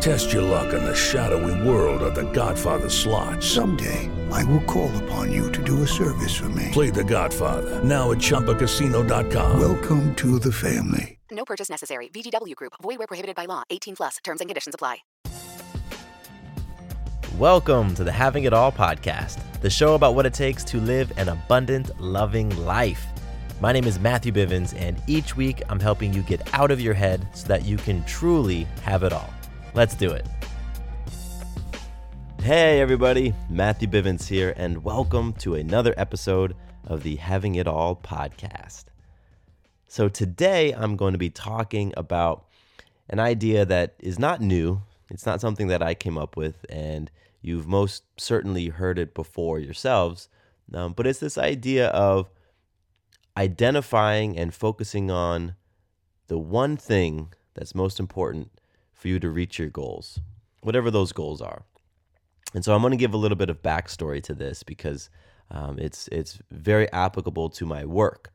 Test your luck in the shadowy world of The Godfather slot. Someday, I will call upon you to do a service for me. Play The Godfather now at ChumbaCasino.com. Welcome to the family. No purchase necessary. VGW Group, void where prohibited by law. 18 plus terms and conditions apply. Welcome to the Having It All podcast, the show about what it takes to live an abundant, loving life. My name is Matthew Bivens, and each week I'm helping you get out of your head so that you can truly have it all. Let's do it. Hey, everybody, Matthew Bivens here, and welcome to another episode of the Having It All podcast. So, today I'm going to be talking about an idea that is not new. It's not something that I came up with, and you've most certainly heard it before yourselves. Um, but it's this idea of identifying and focusing on the one thing that's most important for you to reach your goals, whatever those goals are. And so I'm going to give a little bit of backstory to this because um, it's it's very applicable to my work.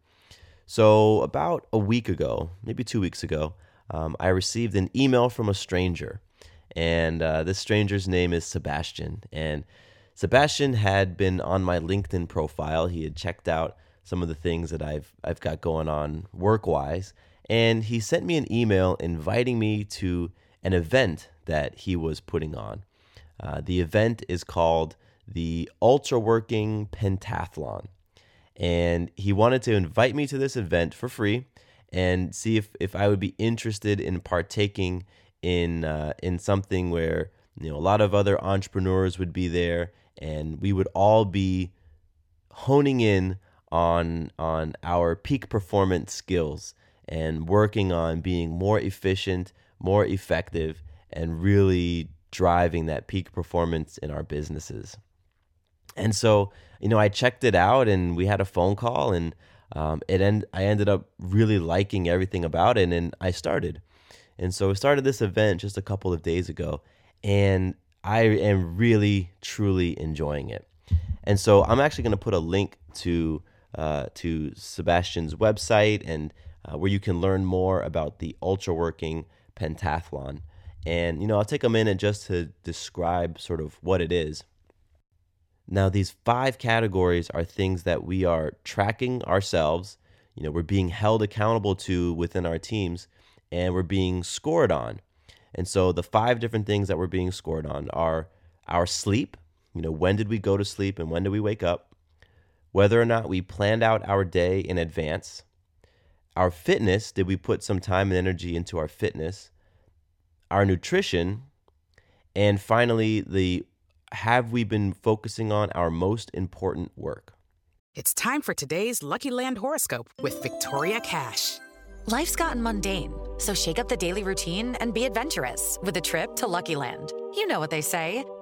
So about a week ago, maybe two weeks ago, um, I received an email from a stranger, and uh, this stranger's name is Sebastian. And Sebastian had been on my LinkedIn profile. He had checked out some of the things that I've I've got going on work wise, and he sent me an email inviting me to an event that he was putting on. Uh, the event is called the Ultra Working Pentathlon. And he wanted to invite me to this event for free and see if, if I would be interested in partaking in uh, in something where you know a lot of other entrepreneurs would be there and we would all be honing in on on our peak performance skills and working on being more efficient, more effective and really driving that peak performance in our businesses. And so, you know, I checked it out and we had a phone call and um, it end, I ended up really liking everything about it and I started. And so I started this event just a couple of days ago and I am really, truly enjoying it. And so I'm actually going to put a link to uh, to Sebastian's website and uh, where you can learn more about the ultra working pentathlon. And, you know, I'll take a minute just to describe sort of what it is. Now, these five categories are things that we are tracking ourselves, you know, we're being held accountable to within our teams, and we're being scored on. And so the five different things that we're being scored on are our sleep, you know, when did we go to sleep and when did we wake up? Whether or not we planned out our day in advance, our fitness, did we put some time and energy into our fitness? Our nutrition, and finally, the have we been focusing on our most important work? It's time for today's Lucky Land horoscope with Victoria Cash. Life's gotten mundane, so shake up the daily routine and be adventurous with a trip to Lucky Land. You know what they say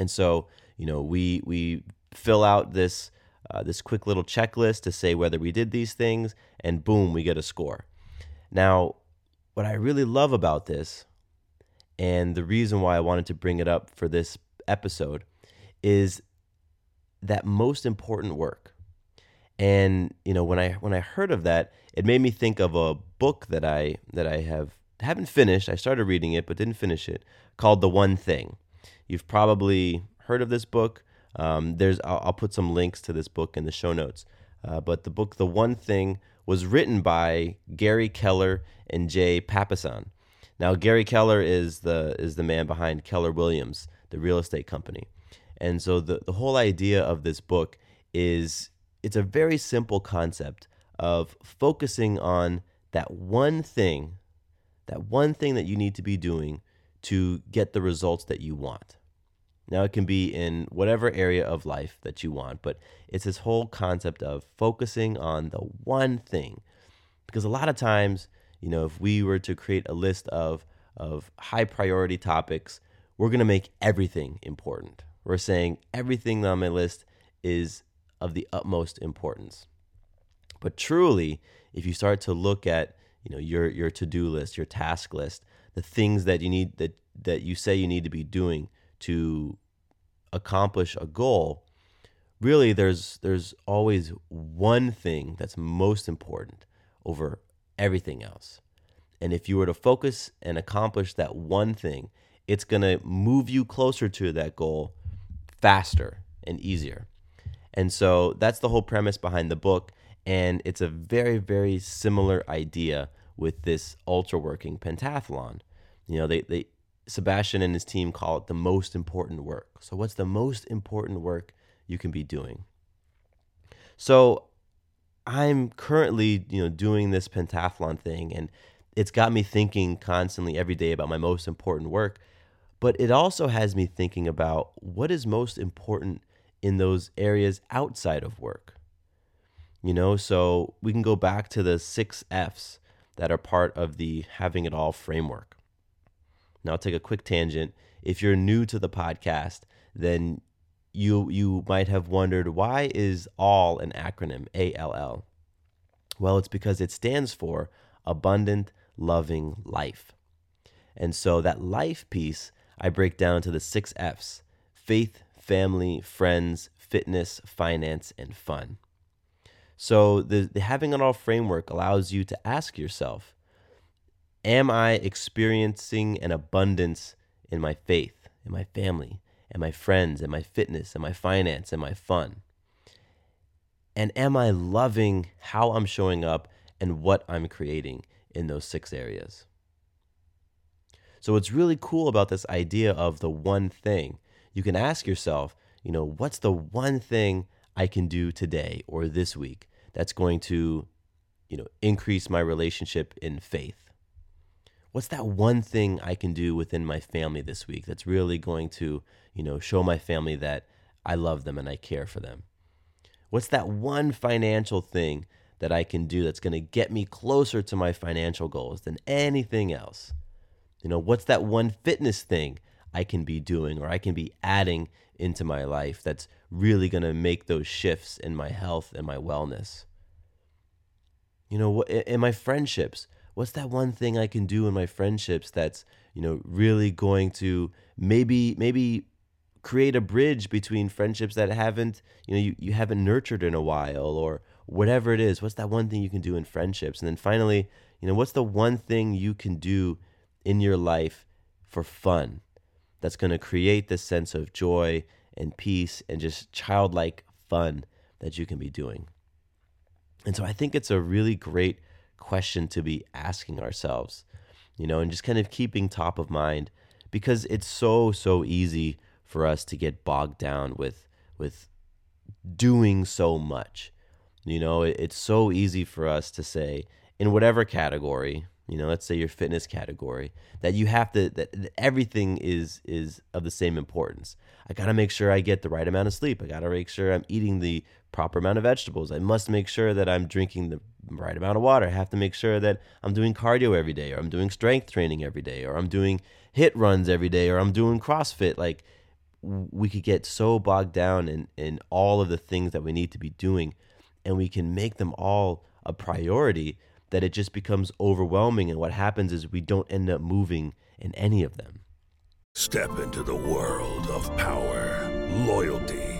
And so, you know, we we fill out this uh, this quick little checklist to say whether we did these things, and boom, we get a score. Now, what I really love about this, and the reason why I wanted to bring it up for this episode, is that most important work. And you know, when I when I heard of that, it made me think of a book that I that I have haven't finished. I started reading it but didn't finish it, called The One Thing. You've probably heard of this book. Um, there's I'll, I'll, put some links to this book in the show notes. Uh, but the book The One Thing was written by Gary Keller and Jay Papasan. Now Gary Keller is the is the man behind Keller Williams, the real estate company. And so the, the whole idea of this book is it's a very simple concept of focusing on that one thing, that one thing that you need to be doing to get the results that you want. Now, it can be in whatever area of life that you want, but it's this whole concept of focusing on the one thing. Because a lot of times, you know, if we were to create a list of, of high priority topics, we're going to make everything important. We're saying everything on my list is of the utmost importance. But truly, if you start to look at you know your your to-do list, your task list, the things that you need that that you say you need to be doing to accomplish a goal, really there's there's always one thing that's most important over everything else. And if you were to focus and accomplish that one thing, it's going to move you closer to that goal faster and easier. And so that's the whole premise behind the book. And it's a very, very similar idea with this ultra working pentathlon. You know, they, they Sebastian and his team call it the most important work. So what's the most important work you can be doing? So I'm currently, you know, doing this pentathlon thing and it's got me thinking constantly every day about my most important work, but it also has me thinking about what is most important in those areas outside of work. You know, so we can go back to the six F's that are part of the Having It All framework. Now, I'll take a quick tangent. If you're new to the podcast, then you you might have wondered why is all an acronym A L L? Well, it's because it stands for abundant loving life. And so that life piece I break down to the 6 F's: faith, family, friends, fitness, finance, and fun. So the, the having it all framework allows you to ask yourself, am I experiencing an abundance in my faith, in my family, and my friends, and my fitness, and my finance, and my fun? And am I loving how I'm showing up and what I'm creating in those six areas? So, what's really cool about this idea of the one thing you can ask yourself, you know, what's the one thing I can do today or this week that's going to, you know, increase my relationship in faith? What's that one thing I can do within my family this week that's really going to, you know, show my family that I love them and I care for them? What's that one financial thing that I can do that's going to get me closer to my financial goals than anything else? You know, what's that one fitness thing I can be doing or I can be adding into my life that's really going to make those shifts in my health and my wellness. You know, in my friendships, what's that one thing I can do in my friendships that's, you know, really going to maybe maybe create a bridge between friendships that haven't, you know, you, you haven't nurtured in a while or whatever it is. What's that one thing you can do in friendships? And then finally, you know, what's the one thing you can do in your life for fun? that's going to create this sense of joy and peace and just childlike fun that you can be doing. And so I think it's a really great question to be asking ourselves, you know, and just kind of keeping top of mind because it's so so easy for us to get bogged down with with doing so much. You know, it's so easy for us to say in whatever category, you know let's say your fitness category that you have to that, everything is is of the same importance. I got to make sure i get the right amount of sleep. I got to make sure i'm eating the proper amount of vegetables. I must make sure that i'm drinking the right amount of water. I have to make sure that i'm doing cardio every day or i'm doing strength training every day or i'm doing HIIT runs every day or i'm doing crossfit. Like we could get so bogged down in, in all of the things that we need to be doing and we can make them all a priority that it just becomes overwhelming and what happens is we don't end up moving in any of them. Step into the world of power, loyalty,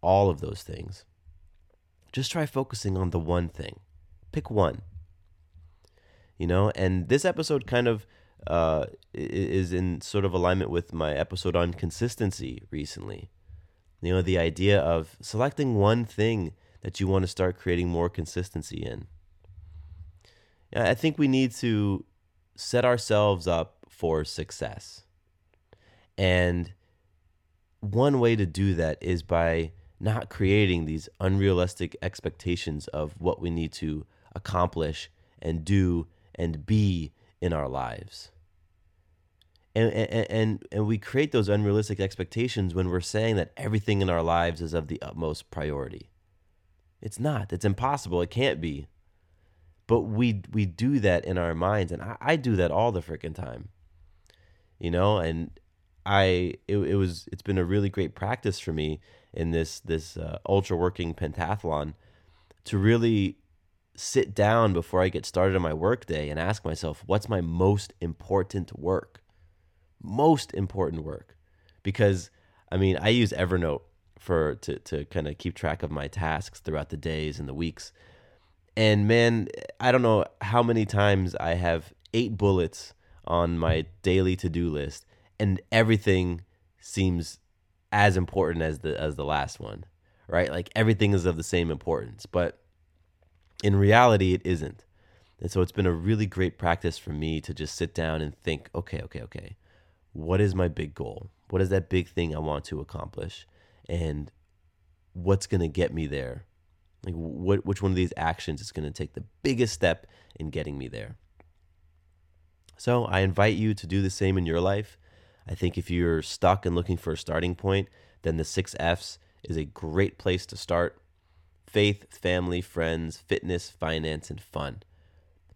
all of those things, just try focusing on the one thing. Pick one. You know, and this episode kind of uh, is in sort of alignment with my episode on consistency recently. You know, the idea of selecting one thing that you want to start creating more consistency in. I think we need to set ourselves up for success. And one way to do that is by not creating these unrealistic expectations of what we need to accomplish and do and be in our lives. And, and, and, and we create those unrealistic expectations when we're saying that everything in our lives is of the utmost priority. It's not. It's impossible. It can't be. But we we do that in our minds, and I, I do that all the freaking time. You know, and I it, it was it's been a really great practice for me in this this uh, ultra working pentathlon to really sit down before I get started on my workday and ask myself what's my most important work? Most important work. Because I mean I use Evernote for to to kind of keep track of my tasks throughout the days and the weeks. And man I don't know how many times I have eight bullets on my daily to-do list and everything seems as important as the as the last one right? Like everything is of the same importance but in reality it isn't. And so it's been a really great practice for me to just sit down and think okay okay okay what is my big goal? What is that big thing i want to accomplish? And what's going to get me there? Like what which one of these actions is going to take the biggest step in getting me there? So i invite you to do the same in your life i think if you're stuck and looking for a starting point then the six f's is a great place to start. Faith family friends fitness finance and fun.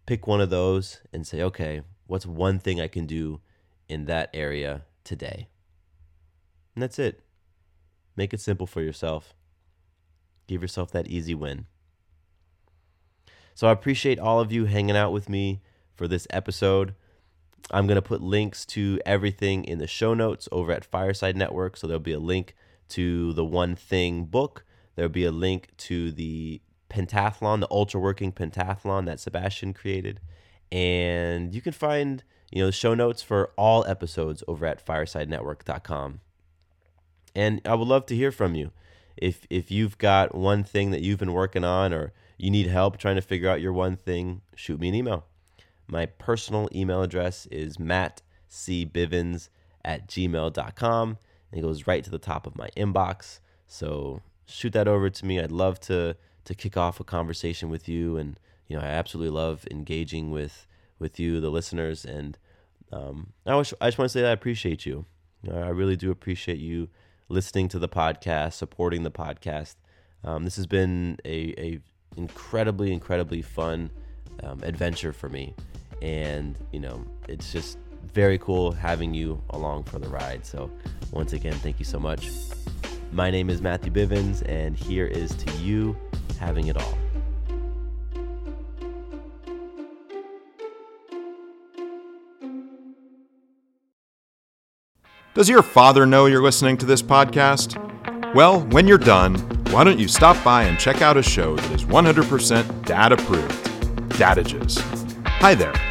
Pick one of those and say okay what's one thing i can do in that area today? And that's it. Make it simple for yourself. Give yourself that easy win. So I appreciate all of you hanging out with me for this episode. I'm going to put links to everything in the show notes over at Fireside Network. So there'll be a link to the One Thing book. There'll be a link to the pentathlon, the ultra working pentathlon that Sebastian created. And you can find, you know, the show notes for all episodes over at firesidenetwork.com. And I would love to hear from you. If if you've got one thing that you've been working on or you need help trying to figure out your one thing, shoot me an email. My personal email address is mattcbivens at gmail.com. And it goes right to the top of my inbox. So shoot that over to me. I'd love to to kick off a conversation with you. And you know, I absolutely love engaging with with you, the listeners. And um, I, wish, I just want to say that I appreciate you. You know, I really do appreciate you listening to the podcast, supporting the podcast. Um, this has been a, a incredibly, incredibly fun um, adventure for me, and you know it's just very cool having you along for the ride. So once again, thank you so much. My name is Matthew Bivens, and here is to you having it all. Does your father know you're listening to this podcast? Well, when you're done, why don't you stop by and check out a show that is 100% dad approved Dadages. Hi there.